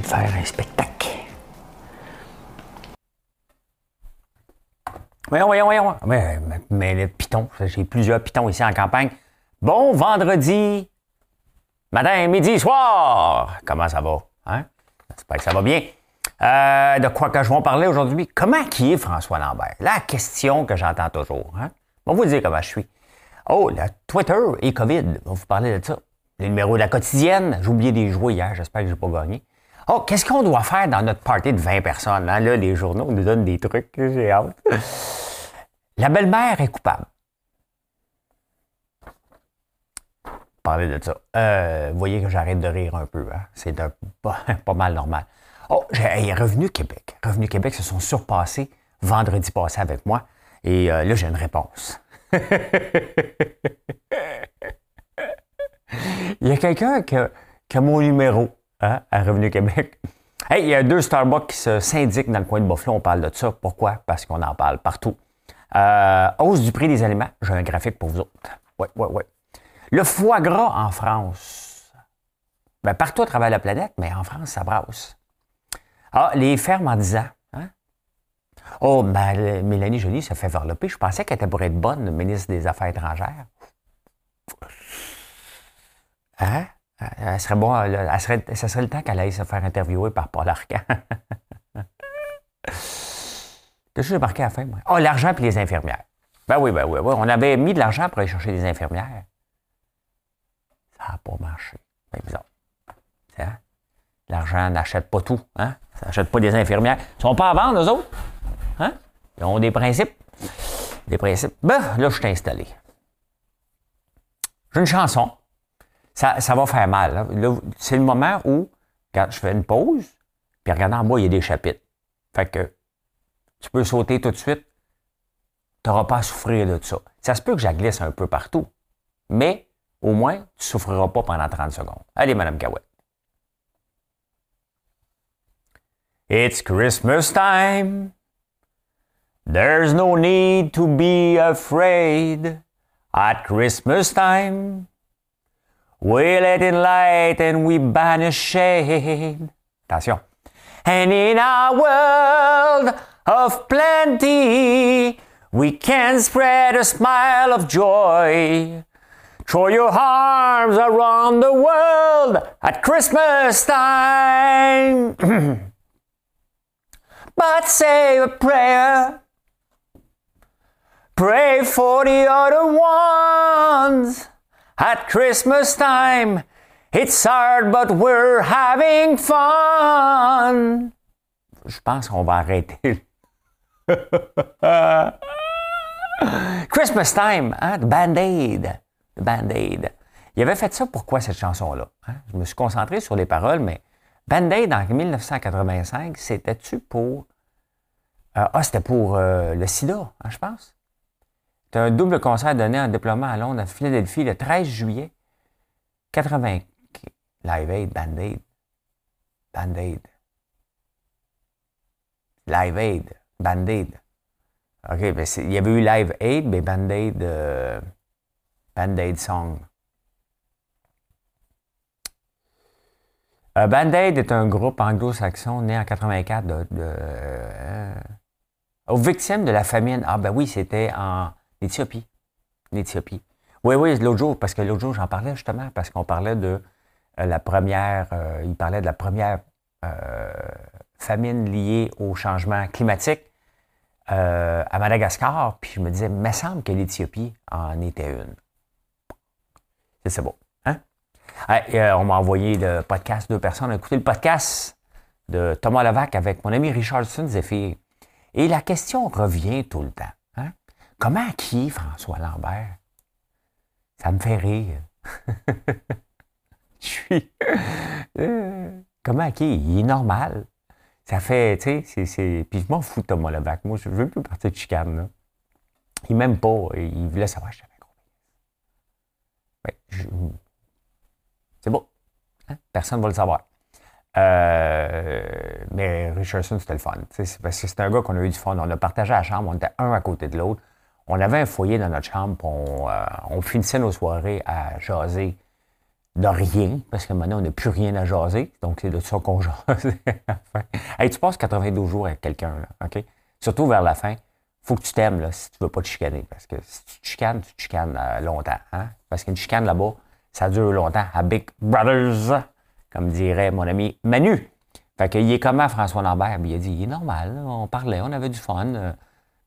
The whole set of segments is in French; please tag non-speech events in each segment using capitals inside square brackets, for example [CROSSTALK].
De faire un spectacle. Voyons, voyons, voyons. Mais, mais, le piton, j'ai plusieurs pitons ici en campagne. Bon vendredi, matin, midi, soir. Comment ça va? Hein? J'espère que ça va bien. Euh, de quoi que je vais en parler aujourd'hui? Comment qui est François Lambert? La question que j'entends toujours. Hein? Vais vous dire comment je suis. Oh, le Twitter et COVID. On va vous parler de ça. Le numéro de la quotidienne. J'ai oublié des jouer hier. J'espère que je n'ai pas gagné. Oh, qu'est-ce qu'on doit faire dans notre party de 20 personnes? Hein? Là, les journaux nous donnent des trucs. [LAUGHS] J'ai hâte. La belle-mère est coupable. Parler de ça. Euh, vous voyez que j'arrête de rire un peu. Hein? C'est [LAUGHS] pas, mal normal. Oh, j'ai Revenu Québec. Revenu Québec se sont surpassés vendredi passé avec moi. Et euh, là, j'ai une réponse. [LAUGHS] Il y a quelqu'un qui a mon numéro. À Revenu Québec. [LAUGHS] Hey, il y a deux Starbucks qui se syndiquent dans le coin de Buffalo. On parle de ça. Pourquoi? Parce qu'on en parle partout. Euh, hausse du prix des aliments. J'ai un graphique pour vous autres. Oui, oui, oui. Le foie gras en France. Ben, partout à travers la planète, mais en France, ça brasse. Ah, les fermes en disant. Hein? Oh, ben, Mélanie Joly se fait varloper. Je pensais qu'elle était pour être bonne, ministre des Affaires étrangères. Hein? Elle serait bon, ça serait le temps qu'elle aille se faire interviewer par Paul Arcan. [LAUGHS] Qu'est-ce que j'ai marqué à la fin, moi? Oh, l'argent puis les infirmières. Ben oui, ben oui, oui. On avait mis de l'argent pour aller chercher des infirmières. Ça n'a pas marché. Ben? L'argent n'achète pas tout. Hein? Ça n'achète pas des infirmières. Ils sont pas à vendre, eux autres. Hein? Ils ont des principes. Des principes. Ben, là, je suis installé. J'ai une chanson ça, ça va faire mal. C'est le moment où, quand je fais une pause, puis regardez en bas, il y a des chapitres. Fait que tu peux sauter tout de suite. Tu n'auras pas à souffrir de ça. Ça se peut que j'aglisse un peu partout, mais au moins, tu ne souffriras pas pendant 30 secondes. Allez, Madame Cahouette. It's Christmas time. There's no need to be afraid at Christmas time. We let in light and we banish shade. Attention. And in our world of plenty, we can spread a smile of joy. Throw your arms around the world at Christmas time. [CLEARS THROAT] but say a prayer. Pray for the other ones. At Christmas time, it's hard, but we're having fun. Je pense qu'on va arrêter. [LAUGHS] Christmas time, hein? Band-Aid. Band-Aid. Il avait fait ça pourquoi cette chanson-là? Hein? Je me suis concentré sur les paroles, mais Band-Aid en 1985, c'était-tu pour. Euh, ah, c'était pour euh, le sida, hein, je pense? C'est un double concert donné en déploiement à Londres, à Philadelphie, le 13 juillet 80. Live Aid, Band Aid. Band Aid. Live Aid, Band Aid. OK, ben il y avait eu Live Aid, mais Band Aid, euh, Band Aid Song. Euh, Band Aid est un groupe anglo-saxon né en 84 de, de euh, aux victimes de la famine. Ah ben oui, c'était en L'Éthiopie. L'Éthiopie. Oui, oui, l'autre jour, parce que l'autre jour, j'en parlais justement, parce qu'on parlait de euh, la première, euh, il parlait de la première euh, famine liée au changement climatique à Madagascar, puis je me disais, il semble que l'Éthiopie en était une. C'est beau. Hein? on m'a envoyé le podcast, deux personnes ont écouté le podcast de Thomas Levac avec mon ami Richardson Zephyr. Et la question revient tout le temps. Comment qui, François Lambert? Ça me fait rire. [LAUGHS] Je suis. comment, OK, il est normal. Ça fait, tu sais, c'est. Puis je m'en fous de Thomas Levac. Moi, je veux plus partir de chicane, là. Il m'aime pas. Il voulait savoir, je savais ben, C'est bon. Hein? Personne ne va le savoir. Euh, mais Richardson, c'était le fun. C'est parce que c'est un gars qu'on a eu du fun. On a partagé la chambre, on était un à côté de l'autre. On avait un foyer dans notre chambre, on, euh, on, finissait nos soirées à jaser de rien, parce que maintenant, on n'a plus rien à jaser. Donc, c'est de ça qu'on [LAUGHS] jase. hey, tu passes 92 jours avec quelqu'un, OK? Surtout vers la fin. faut que tu t'aimes, là, si tu veux pas te chicaner. Parce que si tu te chicanes, tu te chicanes euh, longtemps. Hein? Parce qu'une chicane là-bas, ça dure longtemps. À Big Brothers comme dirait mon ami Manu. Fait qu'il est comment François Lambert? il a dit, il est normal, on parlait, on avait du fun. Euh.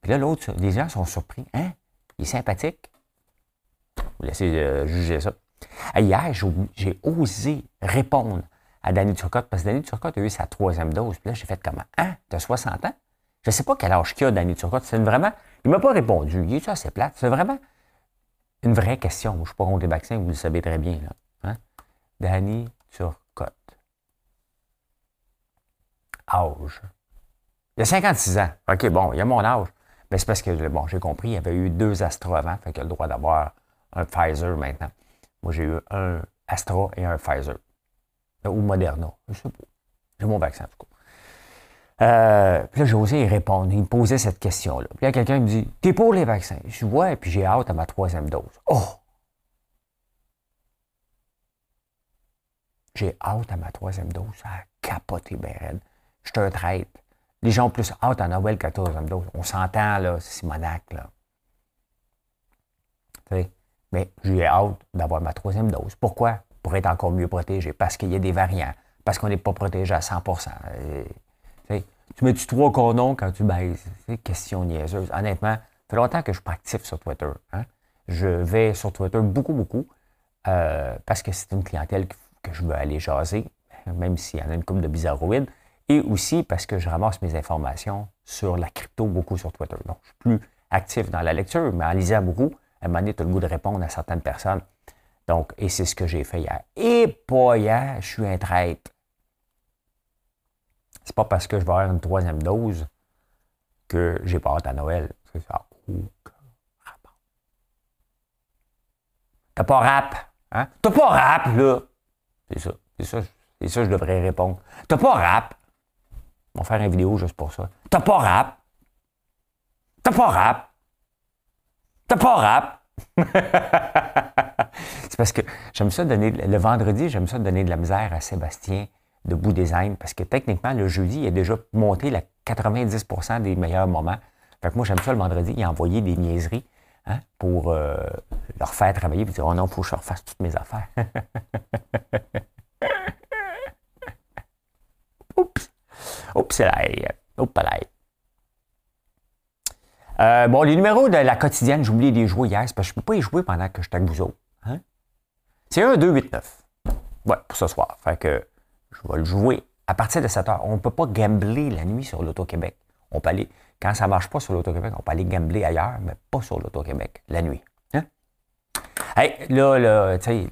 Puis là, l'autre, les gens sont surpris. Hein? Il est sympathique. Vous laissez euh, juger ça. Hier, j'ai osé répondre à Danny Turcotte, parce que Danny Turcotte a eu sa troisième dose. Puis là, j'ai fait comment? Hein? T'as 60 ans? Je ne sais pas quel âge qu'il a, Danny Turcotte. C'est vraiment. Il ne m'a pas répondu. Il est assez plate? C'est vraiment une vraie question. Je ne suis pas contre les vaccins, vous le savez très bien. Hein? Danny Turcotte âge. Il a 56 ans. OK, bon, il a mon âge. Mais c'est parce que, bon, j'ai compris, il y avait eu deux Astra avant, fait qu'il a le droit d'avoir un Pfizer maintenant. Moi, j'ai eu un Astra et un Pfizer. Ou Moderna. Je sais pas. J'ai mon vaccin, en tout cas. Euh, puis là, j'ai osé y répondre. Il me posait cette question-là. Puis là, quelqu'un me dit T'es pour les vaccins Je dis Ouais, puis j'ai hâte à ma troisième dose. Oh J'ai hâte à ma troisième dose. Ça a capoté bien raide je te traite. Les gens ont plus hâte à Noël qu'à dose. On s'entend, là, c'est Simonac, là. Mais j'ai hâte d'avoir ma troisième dose. Pourquoi? Pour être encore mieux protégé. Parce qu'il y a des variants. Parce qu'on n'est pas protégé à 100% Tu mets du trois cordons quand tu baisses. C'est question niaiseuse. Honnêtement, ça fait longtemps que je suis actif sur Twitter. Hein. Je vais sur Twitter beaucoup, beaucoup. Euh, parce que c'est une clientèle que je veux aller jaser, même s'il y en a une couple de bizarroïdes et aussi parce que je ramasse mes informations sur la crypto beaucoup sur Twitter. Donc, je suis plus actif dans la lecture, mais en lisant beaucoup, à un moment donné, tu as le goût de répondre à certaines personnes. Donc, et c'est ce que j'ai fait hier. Et pas hier, je suis un traître. C'est pas parce que je vais avoir une troisième dose que j'ai pas hâte à Noël. C'est ça. T'as pas rap, hein? T'as pas rap, là! C'est ça. C'est ça, c'est ça que je devrais répondre. T'as pas rap. On va faire une vidéo juste pour ça. T'as pas rap. T'as pas rap. T'as pas rap. [LAUGHS] c'est parce que j'aime ça donner, le vendredi, j'aime ça donner de la misère à Sébastien de Bout Design parce que techniquement, le jeudi, il a déjà monté la 90% des meilleurs moments. Fait que moi, j'aime ça le vendredi, il a envoyé des niaiseries hein, pour euh, leur faire travailler et dire Oh non, il faut que je refasse toutes mes affaires. [LAUGHS] Oups, Oups, euh, bon, les numéros de la quotidienne, j'ai oublié de les jouer hier, parce que je ne peux pas y jouer pendant que je suis avec vous autres. Hein? C'est 1, 2, 8, 9. Ouais, pour ce soir. Fait que je vais le jouer à partir de 7 heures. On ne peut pas gambler la nuit sur l'Auto-Québec. On peut aller, quand ça ne marche pas sur l'Auto-Québec, on peut aller gambler ailleurs, mais pas sur l'Auto-Québec, la nuit. Hein? Hey, là, là, tu sais,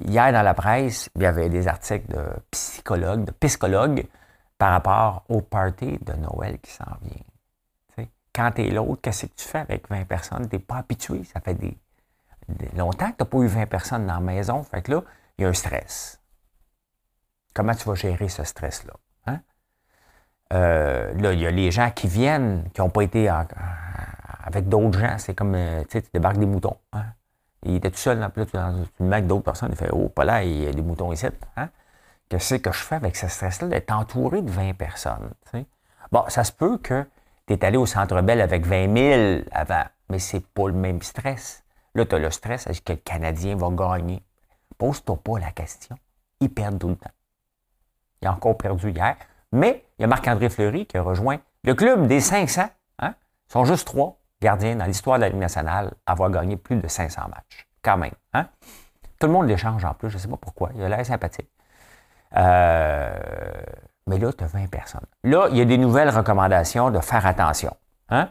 hier dans la presse, il y avait des articles de psychologues, de psychologues par rapport au party de Noël qui s'en vient. quand tu es l'autre, qu'est-ce que tu fais avec 20 personnes? Tu n'es pas habitué. Ça fait des, longtemps que tu n'as pas eu 20 personnes dans la maison. Fait que là, il y a un stress. Comment tu vas gérer ce stress-là? Hein? Euh, là, il y a les gens qui viennent, qui n'ont pas été avec d'autres gens. C'est comme, euh, tu débarques des moutons. Hein? Il tout seul, là, tu, tu mets avec d'autres personnes, il fait Oh, pas là, il y a des moutons ici. Hein? Qu'est-ce que je fais avec ce stress-là d'être entouré de 20 personnes? Bon, ça se peut que tu es allé au Centre Bell avec 20 000 avant, mais c'est pas le même stress. Là, tu as le stress, est-ce que le Canadien va gagner? Pose-toi pas la question. Ils perdent tout le temps. Il a encore perdu hier. Mais il y a Marc-André Fleury qui a rejoint le club des 500. Hein? Sont juste trois gardiens dans l'histoire de la Ligue nationale à avoir gagné plus de 500 matchs. Quand même. Hein? Tout le monde l'échange en plus. Je ne sais pas pourquoi. Il a l'air sympathique. Euh, mais là, tu as 20 personnes. Là, il y a des nouvelles recommandations de faire attention. Hein?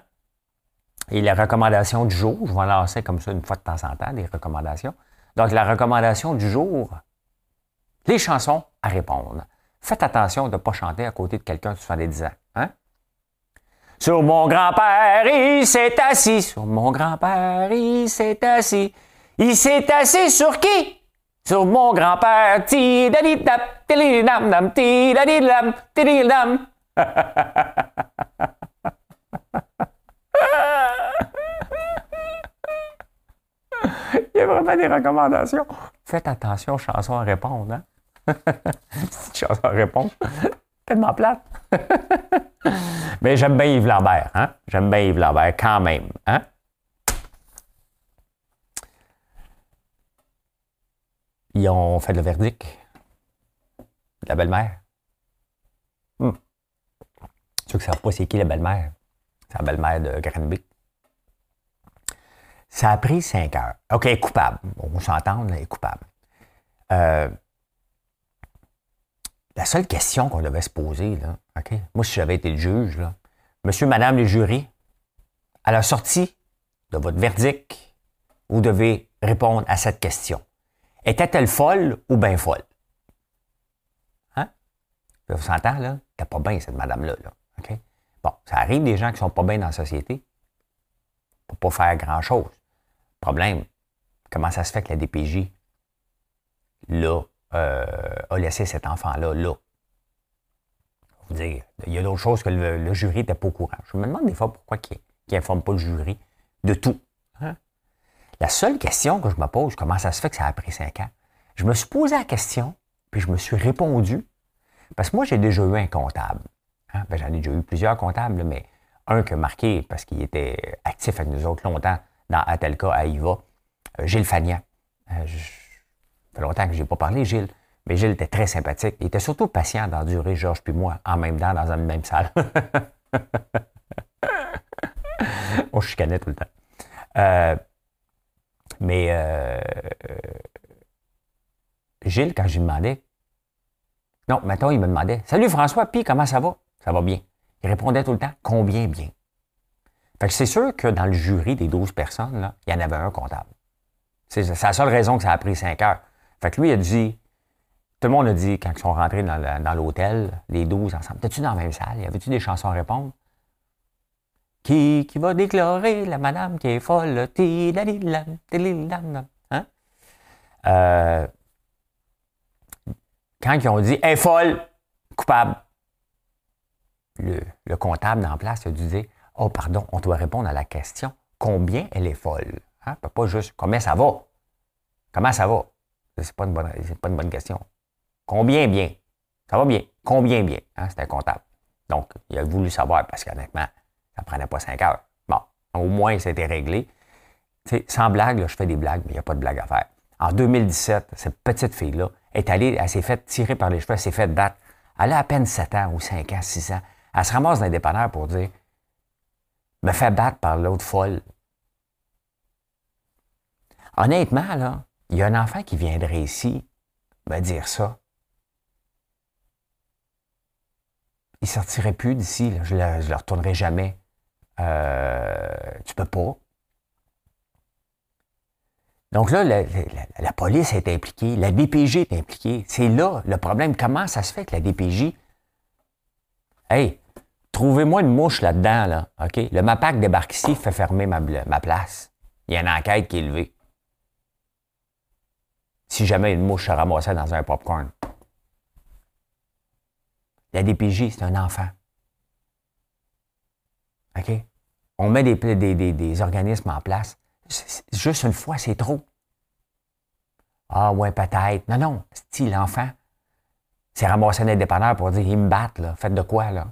Et la recommandation du jour, je vais lancer comme ça une fois de temps en temps, des recommandations. Donc, la recommandation du jour, les chansons à répondre. Faites attention de ne pas chanter à côté de quelqu'un de 70 ans. Hein? Sur mon grand-père, il s'est assis. Sur mon grand-père, il s'est assis. Il s'est assis sur qui? Sur mon grand-père. Ti da di dap, ti dam dam, ti da di dam, ti dam. Il y a vraiment des recommandations. Faites attention aux chansons à répondre. Hein? [LAUGHS] chanson à répondre. Tellement plate. [LAUGHS] Mais j'aime bien Yves Lambert. Hein? J'aime bien Yves Lambert quand même. Hein? Ils ont fait le verdict. La belle-mère. Ceux qui ne savent pas c'est qui la belle-mère? C'est la belle-mère de Granby. Ça a pris cinq heures. OK, elle est coupable. On s'entend, elle est coupable. Euh, la seule question qu'on devait se poser, là, OK, moi, si j'avais été le juge, là, monsieur, madame les jurys, à la sortie de votre verdict, vous devez répondre à cette question. Était-elle folle ou bien folle? Hein? Vous s'entend, là? T'es pas bien, cette madame-là. Là. Bon, ça arrive des gens qui sont pas bien dans la société pour pas faire grand-chose. Problème, comment ça se fait que la DPJ, là, euh, a laissé cet enfant-là là? Vous dire, il y a d'autres choses que le, jury n'était pas au courant. Je me demande des fois pourquoi il n'informe pas le jury de tout. Hein? La seule question que je me pose, comment ça se fait que ça a pris cinq ans? Je me suis posé la question, puis je me suis répondu, parce que moi, j'ai déjà eu un comptable. Hein? Ben, j'en ai déjà eu plusieurs comptables, mais un qui a marqué, parce qu'il était actif avec nous autres longtemps, dans Atelka, à IVA, euh, Gilles Fagnan. Euh, ça fait longtemps que je n'ai pas parlé, Gilles. Mais Gilles était très sympathique. Il était surtout patient d'endurer Georges puis moi en même temps dans une même salle. [LAUGHS] On chicanait tout le temps. Euh, mais Gilles, quand je lui demandais, non, maintenant il me demandait, Salut François, puis comment ça va? Ça va bien. Il répondait tout le temps, combien bien? Fait que c'est sûr que dans le jury des 12 personnes, là, il y en avait un comptable. C'est la seule raison que ça a pris 5 heures. Fait que lui, il a dit, tout le monde a dit, quand ils sont rentrés dans l'hôtel, les 12 ensemble, t'es-tu dans la même salle? Y avait-tu des chansons à répondre? Qui, qui va déclarer la madame qui est folle? Hein? Euh, quand ils ont dit, elle est folle, coupable, le, le comptable en place a dû dire, Oh, pardon, on doit répondre à la question combien elle est folle. Hein? Pas juste combien ça va? Comment ça va? C'est pas, pas une bonne question. Combien bien? Ça va bien? Combien bien? Hein? C'était comptable. Donc, il a voulu savoir parce qu'honnêtement, ça ne prenait pas cinq heures. Bon, au moins, c'était réglé. sans blague, je fais des blagues, mais il n'y a pas de blague à faire. En 2017, cette petite fille-là est allée, elle s'est faite tirer par les cheveux, elle s'est faite battre. Elle a à peine 7 ans ou 5 ans, 6 ans. Elle se ramasse dans les dépanneurs pour dire me fait battre par l'autre folle. Honnêtement, là, il y a un enfant qui viendrait ici me dire ça. Il ne sortirait plus d'ici. Je ne le, retournerai jamais. Euh, tu peux pas. Donc là, la, police est impliquée, la DPJ est impliquée. C'est là le problème. Comment ça se fait que la DPJ. Hey, Trouvez-moi une mouche là-dedans, là. OK? Le MAPAC débarque ici, fait fermer ma, ma place. Il y a une enquête qui est levée. Si jamais une mouche se ramassait dans un popcorn. La DPJ, c'est un enfant. OK? On met des, des, des, organismes en place. juste une fois, c'est trop. Ah, ouais, peut-être. Non, non. Si l'enfant s'est ramassé un indépendant pour dire, ils me battent, là. Faites de quoi, là?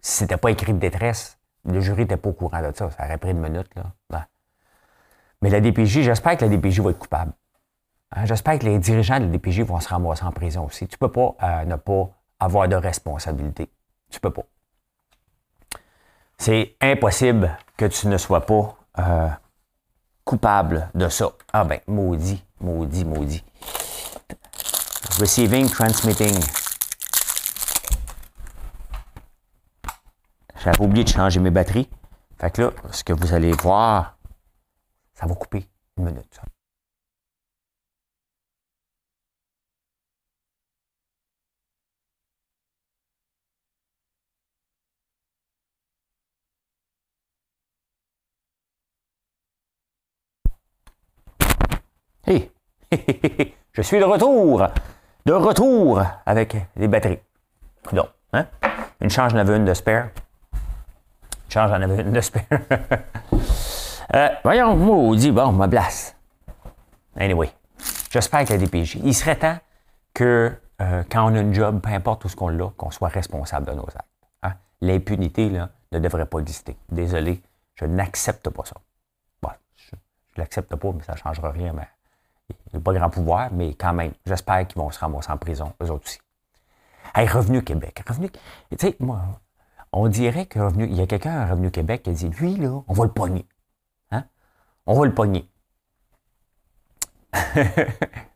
Si c'était pas écrit de détresse, le jury n'était pas au courant de ça. Ça aurait pris une minute. Là. Mais la DPJ, j'espère que la DPJ va être coupable. Hein, j'espère que les dirigeants de la DPJ vont se ramasser en prison aussi. Tu peux pas euh, ne pas avoir de responsabilité. Tu peux pas. C'est impossible que tu ne sois pas euh, coupable de ça. Ah ben, maudit, maudit, maudit. Receiving, transmitting. J'avais oublié de changer mes batteries. Fait que là, ce que vous allez voir, ça va couper une minute. [LAUGHS] Je suis de retour. De retour avec les batteries. Donc, hein? Une charge, j'en avais une de spare. Une charge, j'en avais une de spare. [LAUGHS] euh, voyons, dit bon, ma place. Anyway, j'espère que la DPJ, il serait temps que euh, quand on a une job, peu importe où ce qu'on l'a, qu'on soit responsable de nos actes. Hein? L'impunité là, ne devrait pas exister. Désolé, je n'accepte pas ça. Bon, je ne l'accepte pas, mais ça ne changera rien. Mais n'a pas grand pouvoir, mais quand même, j'espère qu'ils vont se ramasser en prison, eux autres aussi. Hey, Revenu Québec. Revenu, tu sais, moi, on dirait que Revenu, il y a quelqu'un à Revenu Québec qui a dit, lui, là, on va le pogner. Hein? On va le pogner. [LAUGHS]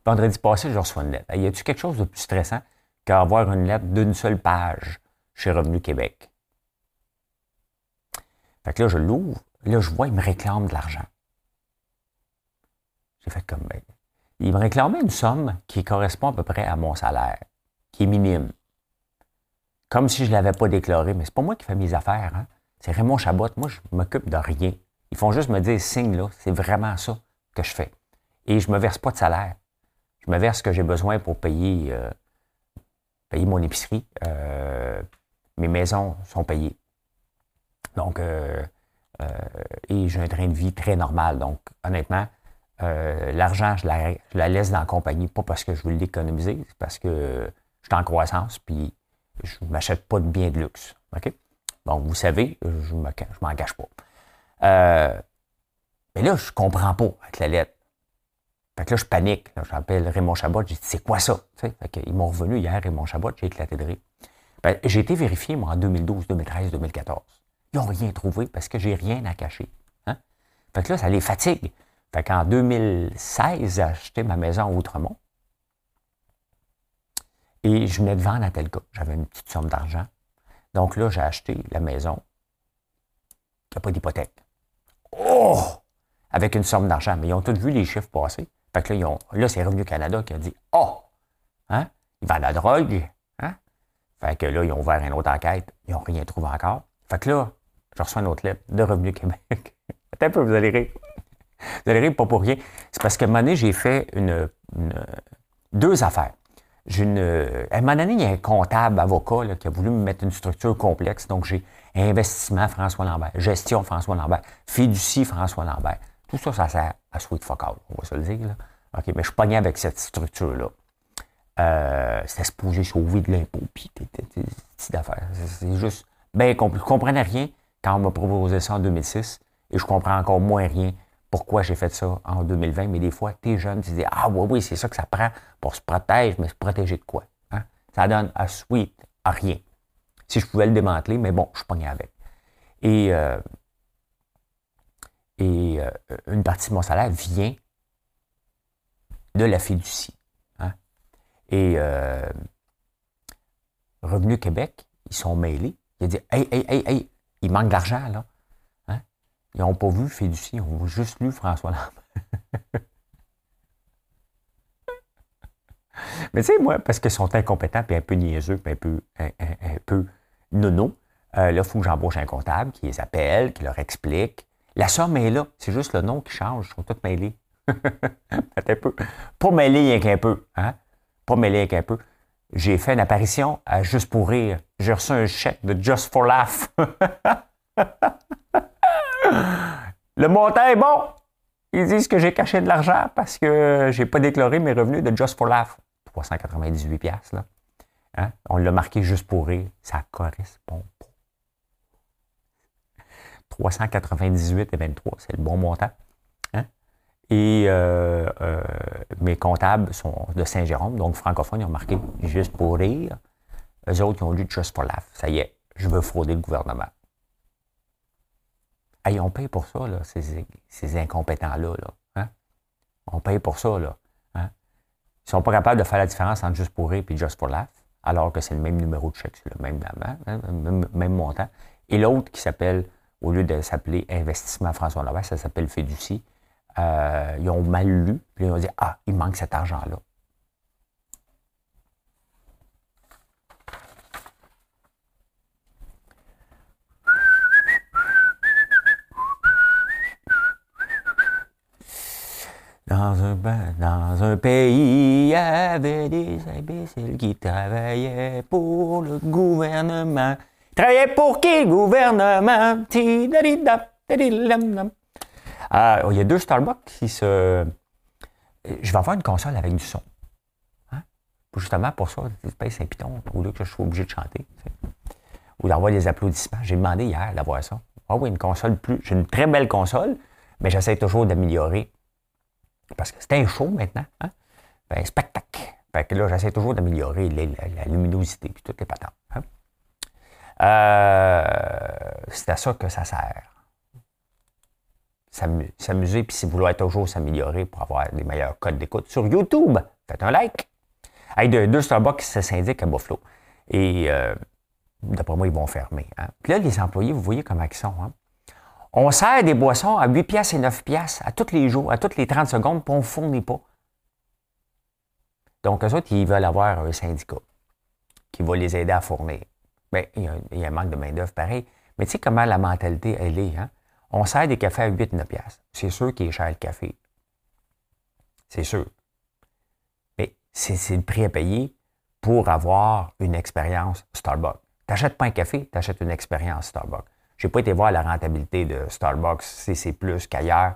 Vendredi passé, je reçois une lettre. Y a-t-il quelque chose de plus stressant qu'avoir une lettre d'une seule page chez Revenu Québec? Fait que là, je l'ouvre. Là, je vois, il me réclame de l'argent. J'ai fait comme, ben, il me réclamait une somme qui correspond à peu près à mon salaire, qui est minime. Comme si je ne l'avais pas déclaré, mais c'est pas moi qui fais mes affaires. Hein? C'est Raymond Chabot. Moi, je m'occupe de rien. Ils font juste me dire, signe là, c'est vraiment ça que je fais. Et je ne me verse pas de salaire. Je me verse ce que j'ai besoin pour payer, euh, payer mon épicerie. Euh, mes maisons sont payées. Donc, euh, et j'ai un train de vie très normal. Donc, honnêtement, l'argent, je la, laisse dans la compagnie, pas parce que je veux l'économiser, c'est parce que je suis en croissance, puis je ne m'achète pas de biens de luxe. Donc, vous savez, je ne m'engage pas. mais là, je ne comprends pas avec la lettre. Fait que là, je panique. J'appelle Raymond Chabot. J'ai dit, c'est quoi ça? Ils m'ont revenu hier, Raymond Chabot. J'ai éclaté de rire. Ben, j'ai été vérifié, moi, en 2012, 2013, 2014. Ils n'ont rien trouvé parce que j'ai rien à cacher. Hein? Fait que là, ça les fatigue. Fait qu'en 2016, j'ai acheté ma maison à Outremont. Et je venais de vendre à tel cas. J'avais une petite somme d'argent. Donc là, j'ai acheté la maison qui n'a pas d'hypothèque. Oh! Avec une somme d'argent. Mais ils ont tous vu les chiffres passer. Fait que là, c'est Revenu Canada qui a dit Oh! Hein? Ils vendent la drogue. Hein? Fait que là, ils ont ouvert une autre enquête. Ils n'ont rien trouvé encore. Fait que là, je reçois une autre lettre de Revenu Québec. [LAUGHS] Attends un peu, vous allez rire. Vous allez rire pas pour rien. C'est parce qu'à un moment donné, j'ai fait une, deux affaires. Une, à un moment donné, il y a un comptable avocat qui a voulu me mettre une structure complexe. Donc, j'ai investissement François Lambert, gestion François Lambert, fiducie François Lambert. Tout ça, ça sert à sweet fuck out, on va se le dire. Là. OK, mais je pogné avec cette structure-là. Euh, C'était supposé sauver de l'impôt, puis d'affaires. C'est juste bien compliqué. Je ne comprenais rien quand on m'a proposé ça en 2006, et je comprends encore moins rien pourquoi j'ai fait ça en 2020, mais des fois, tu es jeune, tu Ah oui, oui, c'est ça que ça prend pour se protéger, mais se protéger de quoi? Hein? Ça donne à sweet, à rien. Si je pouvais le démanteler, mais bon, je pogné avec. Et euh, et euh, une partie de mon salaire vient de la fiducie. Hein? Et euh, Revenu Québec, ils sont mêlés. Ils dit Hey, hey, hey, hey, il manque d'argent, là. Ils n'ont pas vu fiducie, ils ont juste lu François Lambert. [LAUGHS] Mais tu sais, moi, parce qu'ils sont incompétents, puis un peu niaiseux, puis un peu, un, peu nono, euh, là, il faut que j'embauche un comptable qui les appelle, qui leur explique, la somme est là. C'est juste le nom qui change. Ils sont tous mêlés. [LAUGHS] un peu. Pas mêlés rien qu'un peu. Hein? Pas mêlés qu'un peu. J'ai fait une apparition à Juste pour rire. J'ai reçu un chèque de Just for Laugh. [LAUGHS] le montant est bon. Ils disent que j'ai caché de l'argent parce que j'ai pas déclaré mes revenus de Just for Laugh. 398 pièces là. Hein? On l'a marqué juste pour rire. Ça correspond pas. 398 et 23, c'est le bon montant. Hein? Et euh, euh, mes comptables sont de Saint-Jérôme, donc francophones, ils ont marqué juste pour rire. Eux autres, ils ont dit just for laugh. Ça y est, je veux frauder le gouvernement. Hey, on paye pour ça, là, ces, incompétents-là. Là, hein? On paye pour ça. Là, hein? Ils ne sont pas capables de faire la différence entre juste pour rire et just for laugh, alors que c'est le même numéro de chèque, c'est le même, hein, même, même montant. Et l'autre qui s'appelle au lieu de s'appeler Investissement François Lambert, ça s'appelle Fiducie. Euh, ils ont mal lu, puis ils ont dit Ah, il manque cet argent-là. Dans un, dans un pays, il y avait des imbéciles qui travaillaient pour le gouvernement. Travaillaient pour qui, gouvernement? Euh, il y a deux Starbucks qui se. Je vais avoir une console avec du son. Hein? Justement pour ça, c'est Saint-Piton, au lieu que je sois obligé de chanter. Ou d'avoir des applaudissements. J'ai demandé hier d'avoir ça. Ah oui, une console plus. J'ai une très belle console, mais j'essaie toujours d'améliorer. Parce que c'est un show maintenant. Hein? Ben, un spectacle. Fait que là, j'essaie toujours d'améliorer la, luminosité et toutes les patentes. Hein? Euh, c'est à ça que ça sert s'amuser, puis si vous voulez toujours s'améliorer pour avoir des meilleurs codes d'écoute sur YouTube, faites un like. Hey, deux, deux Starbucks, ça s'indique à Buffalo. Et euh, d'après moi, ils vont fermer. Hein. Puis là, les employés, vous voyez comment ils sont. Hein. On sert des boissons à 8 piastres et 9 piastres à tous les jours, à toutes les 30 secondes, puis on ne fournit pas. Donc, eux autres, ils veulent avoir un syndicat qui va les aider à fournir. Bien, il y a, un manque de main-d'œuvre pareil. Mais tu sais comment la mentalité, elle est. Hein? On sert des cafés à 8-9 C'est sûr qu'il est cher le café. C'est sûr. Mais c'est le prix à payer pour avoir une expérience Starbucks. Tu n'achètes pas un café, tu achètes une expérience Starbucks. Je n'ai pas été voir la rentabilité de Starbucks, si c'est plus qu'ailleurs.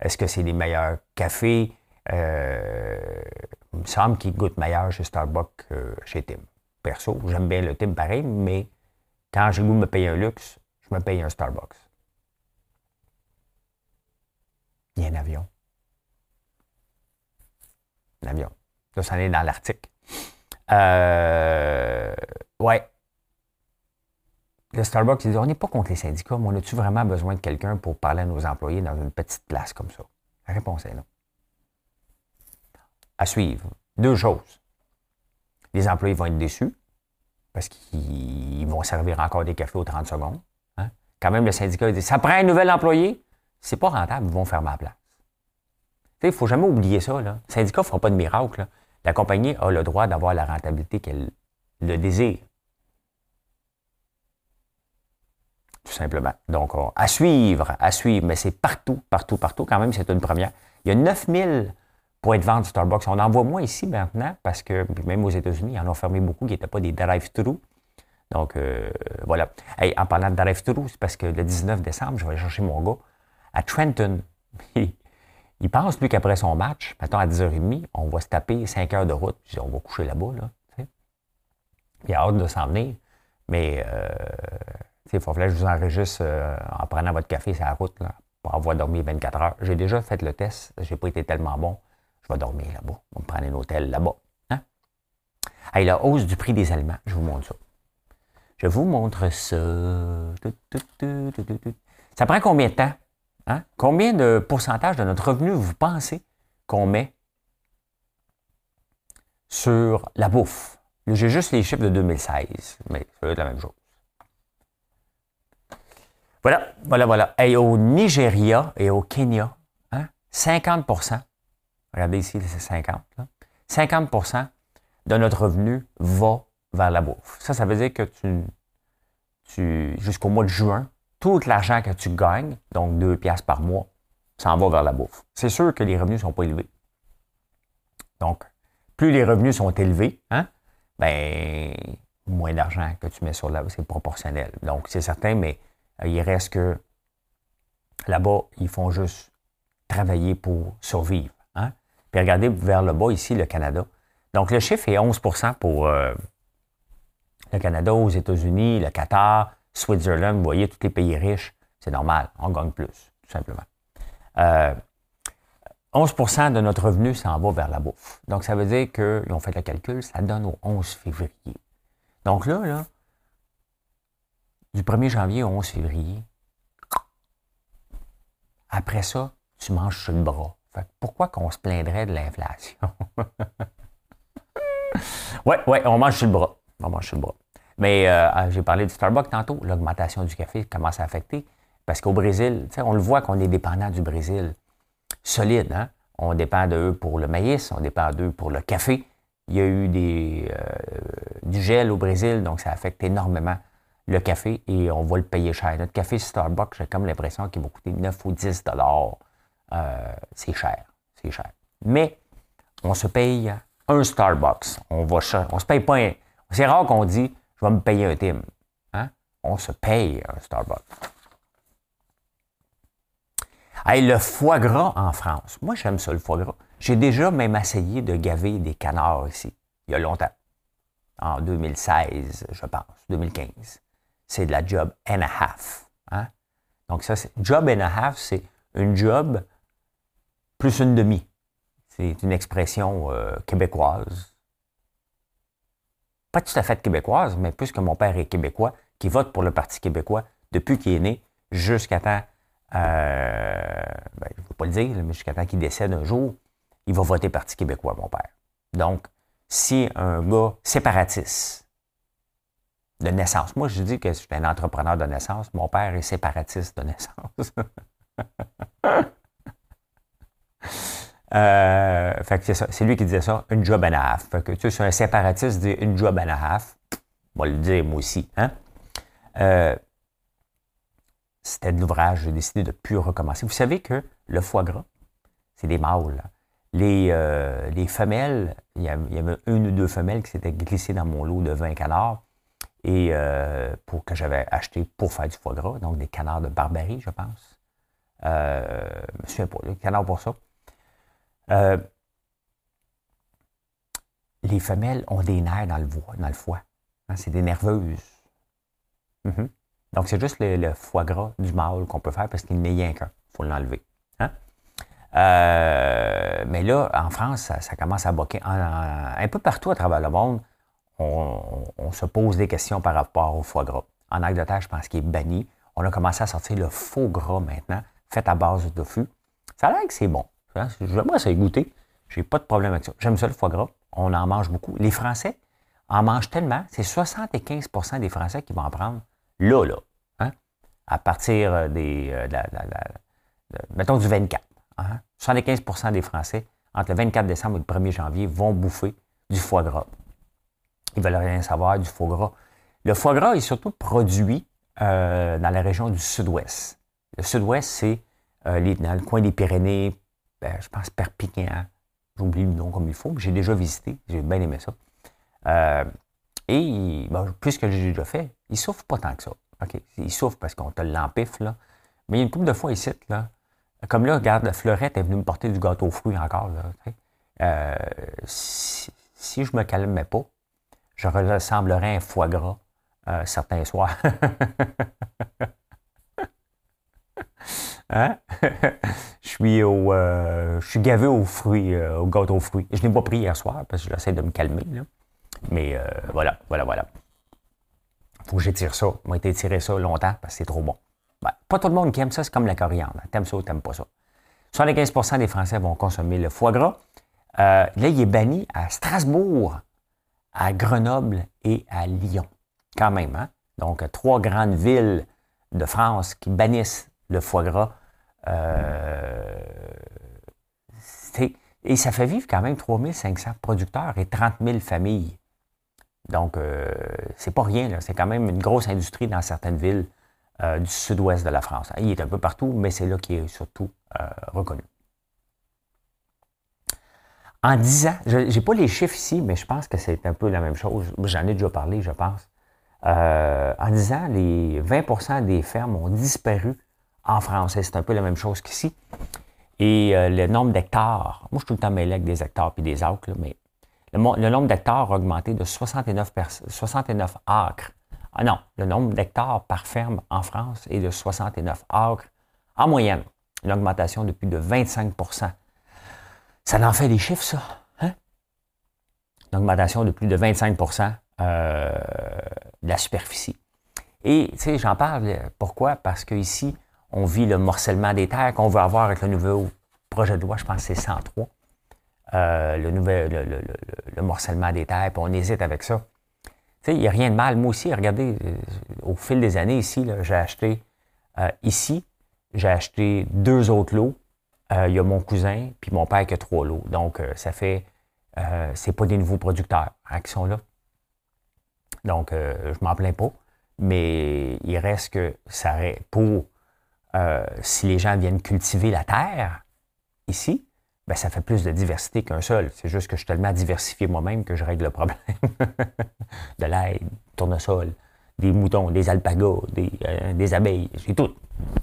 Est-ce que c'est les meilleurs cafés? Euh, il me semble qu'ils goûtent meilleur chez Starbucks que chez Tim. Perso, j'aime bien le Tim pareil, mais quand j'ai goût de me payer un luxe, je me paye un Starbucks. Il y a un avion. Un avion. Là, ça en est dans l'article. Euh, ouais. Le Starbucks, il dit On n'est pas contre les syndicats, mais on a-tu vraiment besoin de quelqu'un pour parler à nos employés dans une petite place comme ça? La réponse est non. À suivre. Deux choses. Les employés vont être déçus parce qu'ils vont servir encore des cafés aux 30 secondes. Hein? Quand même, le syndicat dit Ça prend un nouvel employé c'est pas rentable, ils vont faire ma place. Il ne faut jamais oublier ça. Là. Le syndicat ne fera pas de miracle. La compagnie a le droit d'avoir la rentabilité qu'elle le désire. Tout simplement. Donc, à suivre, à suivre, mais c'est partout, partout, partout. Quand même, c'est une première. Il y a 9000 points de vente Starbucks. On en voit moins ici maintenant parce que même aux États-Unis, ils en ont fermé beaucoup qui n'étaient pas des drive-thru. Donc, euh, voilà. en parlant de drive-thru, c'est parce que le 19 décembre, je vais aller chercher mon gars à Trenton. [LAUGHS] il pense, lui, qu'après son match, mettons à 10h30, on va se taper 5 heures de route, puis on va coucher là-bas. Là, il a hâte de s'en venir. Mais euh, il faudrait que je vous enregistre euh, en prenant votre café sur la route là, pour avoir dormi 24 heures. J'ai déjà fait le test, j'ai pas été tellement bon. Je vais dormir là-bas. On va me prendre un hôtel là-bas. Hein? la hausse du prix des aliments, je vous montre ça. Je vous montre ça. Ça prend combien de temps Hein? Combien de pourcentage de notre revenu vous pensez qu'on met sur la bouffe? J'ai juste les chiffres de 2016, mais va être la même chose. Voilà, voilà, voilà. Et au Nigeria et au Kenya, 50% hein, regardez ici, c'est 50, 50% de notre revenu va vers la bouffe. Ça, ça veut dire que tu, tu jusqu'au mois de juin, tout l'argent que tu gagnes, donc 2 piastres par mois, s'en va vers la bouffe. C'est sûr que les revenus ne sont pas élevés. Donc, plus les revenus sont élevés, hein, ben, moins d'argent que tu mets sur la c'est proportionnel. Donc, c'est certain, mais il reste que là-bas, ils font juste travailler pour survivre. Hein. Puis regardez vers le bas ici, le Canada. Donc, le chiffre est 11% pour euh, le Canada, aux États-Unis, le Qatar, Switzerland, vous voyez, tous les pays riches, c'est normal, on gagne plus, tout simplement. 11% euh, de notre revenu s'en va vers la bouffe. Donc, ça veut dire qu'ils ont fait le calcul, ça donne au 11 février. Donc là, là, du 1er janvier au 11 février, après ça, tu manges sur le bras. pourquoi qu'on se plaindrait de l'inflation? [LAUGHS] ouais, ouais, on mange sur le bras. On mange sur le bras. Mais euh, ah, j'ai parlé du Starbucks tantôt, l'augmentation du café commence à affecter. Parce qu'au Brésil, on le voit qu'on est dépendant du Brésil. Solide, hein? On dépend d'eux pour le maïs, on dépend d'eux pour le café. Il y a eu euh, du gel au Brésil, donc ça affecte énormément le café et on va le payer cher. Notre café Starbucks, j'ai comme l'impression qu'il va coûter 9 ou 10 dollars. Euh, c'est cher, c'est cher. Mais on se paye un Starbucks. On va on se paye pas un. C'est rare qu'on dit je vais me payer un Tim. Hein? On se paye un Starbucks. Hey, le foie gras en France. Moi, j'aime ça, le foie gras. J'ai déjà même essayé de gaver des canards ici, il y a longtemps. En 2016, je pense, 2015. C'est de la job and a half. Hein? Donc, ça, c'est job and a half, c'est une job plus une demi. C'est une expression euh, québécoise. Pas tout à fait québécoise, mais puisque mon père est québécois, qui vote pour le Parti québécois depuis qu'il est né jusqu'à temps, euh, ben, je ne veux pas le dire, mais jusqu'à temps qu'il décède un jour, il va voter Parti québécois, mon père. Donc, si un gars séparatiste de naissance, moi je dis que je suis un entrepreneur de naissance, mon père est séparatiste de naissance. [LAUGHS] Euh, fait que c'est ça. C'est lui qui disait ça, une job and a half. Fait que tu sais, un séparatiste dit une job and a half. On va le dire moi aussi. Hein? Euh, c'était de l'ouvrage, j'ai décidé de ne plus recommencer. Vous savez que le foie gras, c'est des mâles. Les, euh, les femelles, il y, avait, une ou deux femelles qui s'étaient glissées dans mon lot de 20 canards et pour que j'avais acheté pour faire du foie gras, donc des canards de Barbarie, je pense. Euh, je me souviens pas, des canards pour ça. Euh, les femelles ont des nerfs dans le, dans le foie. Hein, c'est des nerveuses. Mhm. Donc, c'est juste le, foie gras du mâle qu'on peut faire parce qu'il n'est rien qu'un. Il faut l'enlever. Hein. Euh, mais là, en France, ça, commence à boquer. un peu partout à travers le monde, on, se pose des questions par rapport au foie gras. En Angleterre, je pense qu'il est banni. On a commencé à sortir le faux gras maintenant, fait à base de fût. Ça a l'air que c'est bon. Hein, moi, ça goûter. J'ai pas de problème avec ça. J'aime ça le foie gras. On en mange beaucoup. Les Français en mangent tellement. C'est 75% des Français qui vont en prendre là, là. Hein? À partir euh, des. Euh, mettons du 24. 75% hein? des Français, entre le 24 décembre et le 1er janvier, vont bouffer du foie gras. Ils veulent rien savoir du foie gras. Le foie gras est surtout produit euh, dans la région du sud-ouest. Le sud-ouest, c'est dans le coin des Pyrénées, ben, je pense Perpignan. J'oublie le nom comme il faut, mais j'ai déjà visité. J'ai bien aimé ça. Euh, et ben, puisque j'ai déjà fait, il souffre pas tant que ça. OK? Il souffre parce qu'on te l'empiffe, là. Mais il y a une couple de fois ici, là. Comme là, regarde, la Fleurette est venue me porter du gâteau aux fruits encore. Là, euh, si, si, je me calmais pas, je ressemblerais à un foie gras euh, certains soirs. [LAUGHS] Hein? [LAUGHS] je, suis au, euh, je suis gavé aux fruits, euh, au aux fruits. Je n'ai pas pris hier soir parce que j'essaie de me calmer. Mais euh, voilà, voilà, voilà. faut que j'étire ça. Moi, été tiré ça longtemps parce que c'est trop bon. Ben, pas tout le monde qui aime ça, c'est comme la coriandre. T'aimes ça ou t'aimes pas ça. 75% des Français vont consommer le foie gras. là, il est banni à Strasbourg, à Grenoble et à Lyon. Quand même, hein? Donc, trois grandes villes de France qui bannissent le foie gras. Euh, et ça fait vivre quand même 3500 producteurs et 30 000 familles. Donc, euh, c'est pas rien. C'est quand même une grosse industrie dans certaines villes euh, du sud-ouest de la France. Il est un peu partout, mais c'est là qu'il est surtout reconnu. En 10 ans, je n'ai pas les chiffres ici, mais je pense que c'est un peu la même chose. J'en ai déjà parlé, je pense. en 10 ans, les 20% des fermes ont disparu en français. C'est un peu la même chose qu'ici. Et euh, le nombre d'hectares, moi je suis tout le temps mêlé avec des hectares puis des acres, mais le, nombre d'hectares a augmenté de 69, 69 acres. Ah non, le nombre d'hectares par ferme en France est de 69 acres en moyenne. Une augmentation de plus de 25 Ça en fait des chiffres, ça. Hein? Une augmentation de plus de 25% euh, de la superficie. Et, tu sais, j'en parle, pourquoi? Parce qu'ici, on vit le morcellement des terres qu'on veut avoir avec le nouveau projet de loi, je pense que c'est 103, euh, le, le, morcellement des terres, puis on hésite avec ça. Tu sais, il n'y a rien de mal. Moi aussi, regardez, euh, au fil des années ici, j'ai acheté euh, ici, j'ai acheté deux autres lots. Il y a mon cousin, puis mon père qui a trois lots. Donc, ça fait, c'est pas des nouveaux producteurs hein, qui sont là. Donc, je m'en plains pas. Mais il reste que ça pour euh, si les gens viennent cultiver la terre ici, ben, ça fait plus de diversité qu'un seul. C'est juste que je suis tellement diversifié moi-même que je règle le problème. [LAUGHS] de l'aide, tournesol, des moutons, des alpagas, des, euh, des abeilles, c'est tout.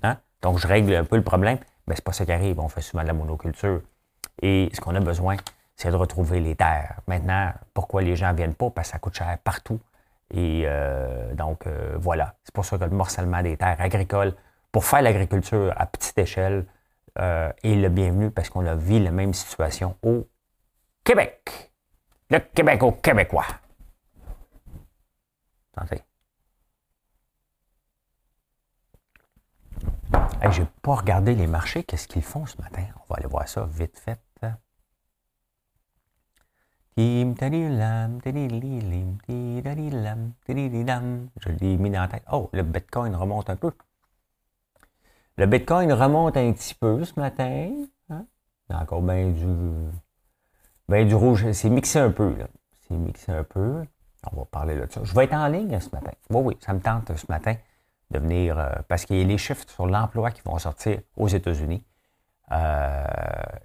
Hein? Donc, je règle un peu le problème, mais c'est pas ça qui arrive. On fait souvent de la monoculture. Et ce qu'on a besoin, c'est de retrouver les terres. Maintenant, pourquoi les gens ne viennent pas? Parce que ça coûte cher partout. Et euh, donc, euh, voilà. C'est pour ça que le morcellement des terres agricoles, pour faire l'agriculture à petite échelle, euh, est le bienvenu parce qu'on a vu la même situation au Québec. Le Québec aux Québécois. Attendez. Hey, Je n'ai pas regardé les marchés. Qu'est-ce qu'ils font ce matin? On va aller voir ça vite fait. Je l'ai mis dans la tête. Oh, le Bitcoin remonte un peu. Le Bitcoin remonte un petit peu ce matin. Hein? Il y a encore bien du, bien du rouge. C'est mixé un peu. C'est mixé un peu. On va parler de ça. Je vais être en ligne ce matin. Oui, oui, ça me tente ce matin de venir, euh, parce qu'il y a les chiffres sur l'emploi qui vont sortir aux États-Unis. Euh,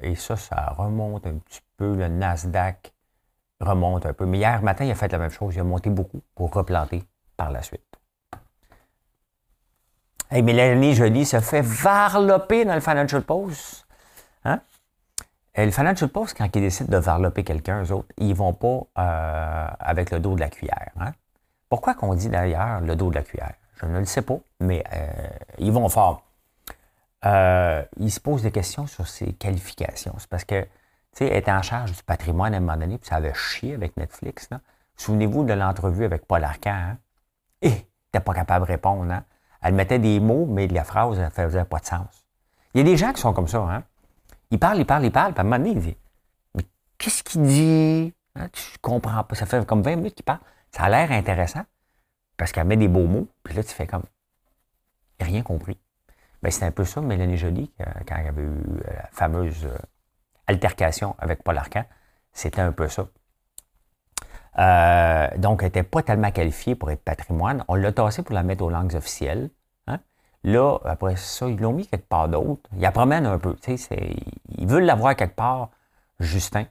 et ça, ça remonte un petit peu. Le Nasdaq remonte un peu. Mais hier matin, il a fait la même chose. Il a monté beaucoup pour replanter par la suite. Hey, Mélanie Jolie se fait varloper dans le Financial Post. Hein? Le Financial Post, quand ils décident de varloper quelqu'un, eux autres, ils vont pas euh, avec le dos de la cuillère. Hein? Pourquoi qu'on dit d'ailleurs le dos de la cuillère? Je ne le sais pas, mais euh, ils vont fort. Euh, ils se posent des questions sur ses qualifications. C'est parce que, tu sais, être en charge du patrimoine à un moment donné, puis ça avait chié avec Netflix. Souvenez-vous de l'entrevue avec Paul Arcand. Hein? Et t'es pas capable de répondre. Hein? Elle mettait des mots, mais la phrase ne faisait pas de sens. Il y a des gens qui sont comme ça. Hein? Ils parlent, ils parlent, ils parlent, puis à un moment donné, ils disent Mais qu'est-ce qu'il dit? Hein? Tu comprends pas. Ça fait comme 20 minutes qu'il parle. Ça a l'air intéressant parce qu'elle met des beaux mots, puis là, tu fais comme rien compris. Ben, c'est un peu ça, Mélanie Jolie, quand elle avait eu euh, la fameuse euh, altercation avec Paul Arcan. C'était un peu ça. Euh, donc, elle n'était pas tellement qualifiée pour être patrimoine. On l'a tassé pour la mettre aux langues officielles. Hein. Là, après ça, ils l'ont mis quelque part d'autre. Il la promène un peu. Ils veulent l'avoir quelque part, Justin.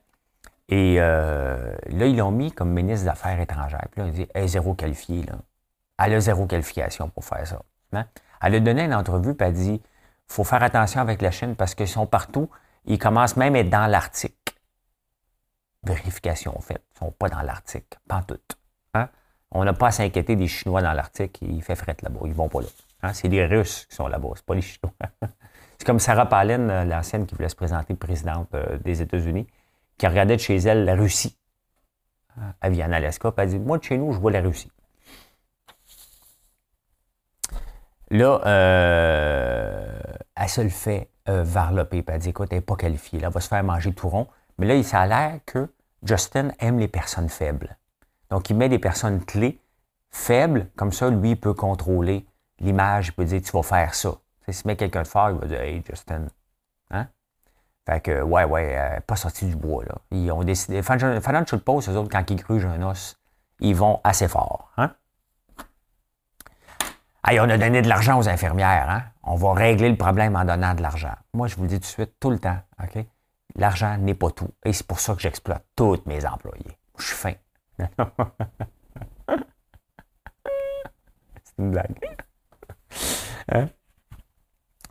Et là, ils l'ont mis comme ministre des Affaires étrangères. Puis là, on dit, est zéro qualifiée. Là. Elle a zéro qualification pour faire ça. Hein? Elle a donné une entrevue, puis elle dit, il faut faire attention avec la Chine parce qu'ils sont partout. Ils commencent même à être dans l'Arctique vérification faite. Ils ne sont pas dans l'Arctique, pas tout. Hein? On n'a pas à s'inquiéter des Chinois dans l'Arctique, il fait fret là-bas, ils vont pas là. Hein? C'est les Russes qui sont là-bas, ce pas les Chinois. [LAUGHS] c'est comme Sarah Palin, euh, l'ancienne qui voulait se présenter présidente euh, des États-Unis, qui regardait de chez elle la Russie. Elle vient en Alaska, elle dit Moi, de chez nous, je vois la Russie. Là, euh, elle se le fait euh, elle dit Écoute, elle n'est pas qualifiée, là, elle va se faire manger tout rond. Mais là, ça a l'air que Justin aime les personnes faibles. Donc, il met des personnes clés faibles, comme ça, lui, il peut contrôler l'image, il peut dire, tu vas faire ça. S'il met quelqu'un de fort, il va dire, hey, Justin. Hein? Fait que, ouais, ouais, euh, pas sorti du bois, là. Ils ont décidé. Financial Post, eux autres, quand ils grugent un os, ils vont assez fort. Hein? Hey, on a donné de l'argent aux infirmières. Hein? On va régler le problème en donnant de l'argent. Moi, je vous le dis tout de suite, tout le temps. OK? L'argent n'est pas tout. Et c'est pour ça que j'exploite tous mes employés. Je suis fin. [LAUGHS] c'est une blague. Hein?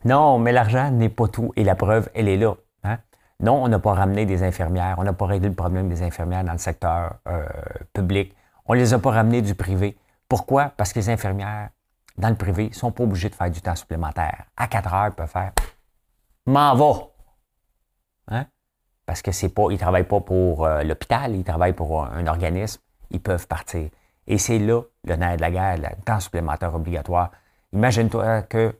Non, mais l'argent n'est pas tout. Et la preuve, elle est là. Hein? Non, on n'a pas ramené des infirmières. On n'a pas réglé le problème des infirmières dans le secteur euh, public. On ne les a pas ramenées du privé. Pourquoi? Parce que les infirmières, dans le privé, ne sont pas obligées de faire du temps supplémentaire. À 4 heures, ils peuvent faire M'en va. Hein? parce que c'est pas, ils travaillent pas pour euh, l'hôpital, ils travaillent pour un, organisme, ils peuvent partir. Et c'est là le nerf de la guerre, le temps supplémentaire obligatoire. Imagine-toi que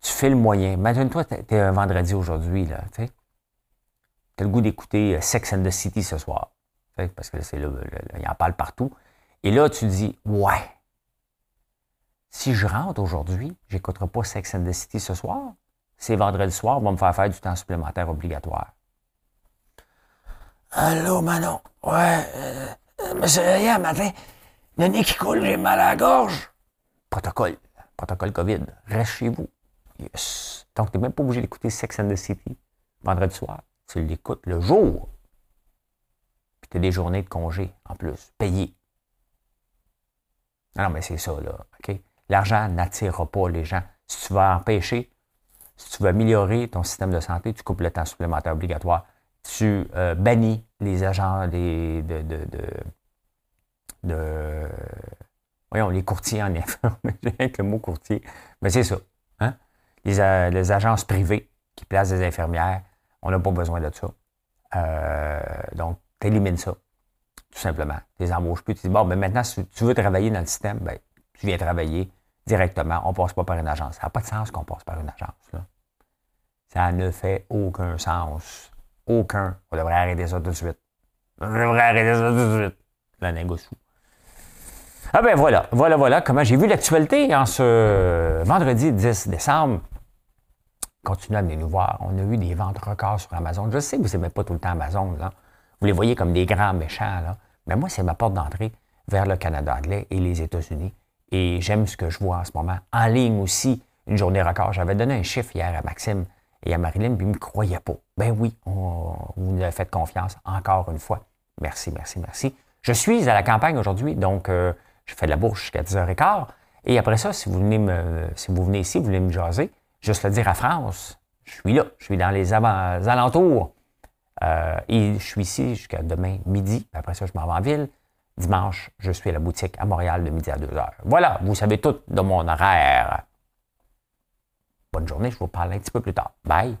tu fais le moyen. Imagine-toi, tu es un vendredi aujourd'hui, là, tu sais. Le goût d'écouter euh, Sex and the City ce soir. Parce que c'est là, il en parle partout. Et là, tu dis, ouais, si je rentre aujourd'hui, j'écouterai pas Sex and the City ce soir. C'est vendredi soir, on va me faire faire du temps supplémentaire obligatoire. Allô, Manon? Ouais, euh, monsieur rien matin, le nez qui coule, j'ai mal à la gorge. Protocole. Protocole COVID. Reste chez vous. Yes. Donc, t'es même pas obligé d'écouter Sex and the City vendredi soir. Tu l'écoutes le jour. Puis tu as des journées de congé en plus, payées. Non, mais c'est ça, là. OK? L'argent n'attirera pas les gens. Si tu veux empêcher, si tu veux améliorer ton système de santé, tu coupes le temps supplémentaire obligatoire. Tu euh, bannis les agents des, de, de, voyons, les courtiers en J'ai avec [LAUGHS] le mot courtier. Mais c'est ça. Hein? Les, euh, les, agences privées qui placent des infirmières, on n'a pas besoin de ça. Euh, donc, tu élimines ça, tout simplement. Tu les embauches plus. Tu dis, bon, mais maintenant, si tu veux travailler dans le système, ben, tu viens travailler directement. On ne passe pas par une agence. Ça n'a pas de sens qu'on passe par une agence. Ça ne fait aucun sens. Aucun. On devrait arrêter ça tout de suite. On devrait arrêter ça tout de suite. La négocie. Ah ben voilà, voilà, voilà comment j'ai vu l'actualité en ce vendredi 10 décembre. Continuez à venir nous voir. On a eu des ventes records sur Amazon. Je sais que vous n'aimez pas tout le temps Amazon. Vous les voyez comme des grands méchants. Mais moi, c'est ma porte d'entrée vers le Canada anglais et les États-Unis. Et j'aime ce que je vois en ce moment. En ligne aussi, une journée record. J'avais donné un chiffre hier à Maxime et à Marilyn, puis ils ne me croyaient pas. Ben oui, vous nous avez fait confiance encore une fois. Merci, merci, merci. Je suis à la campagne aujourd'hui, donc euh, je fais de la bourse jusqu'à 10h15. Et après ça, si vous venez me, si vous venez ici, vous voulez me jaser, juste le dire à France, je suis là, je suis dans les alentours. Euh, et je suis ici jusqu'à demain midi. Après ça, je m'en vais en ville. Dimanche, je suis à la boutique à Montréal de midi à 2 heures. Voilà, vous savez tout de mon horaire. Bonne journée, je vous parle un petit peu plus tard. Bye.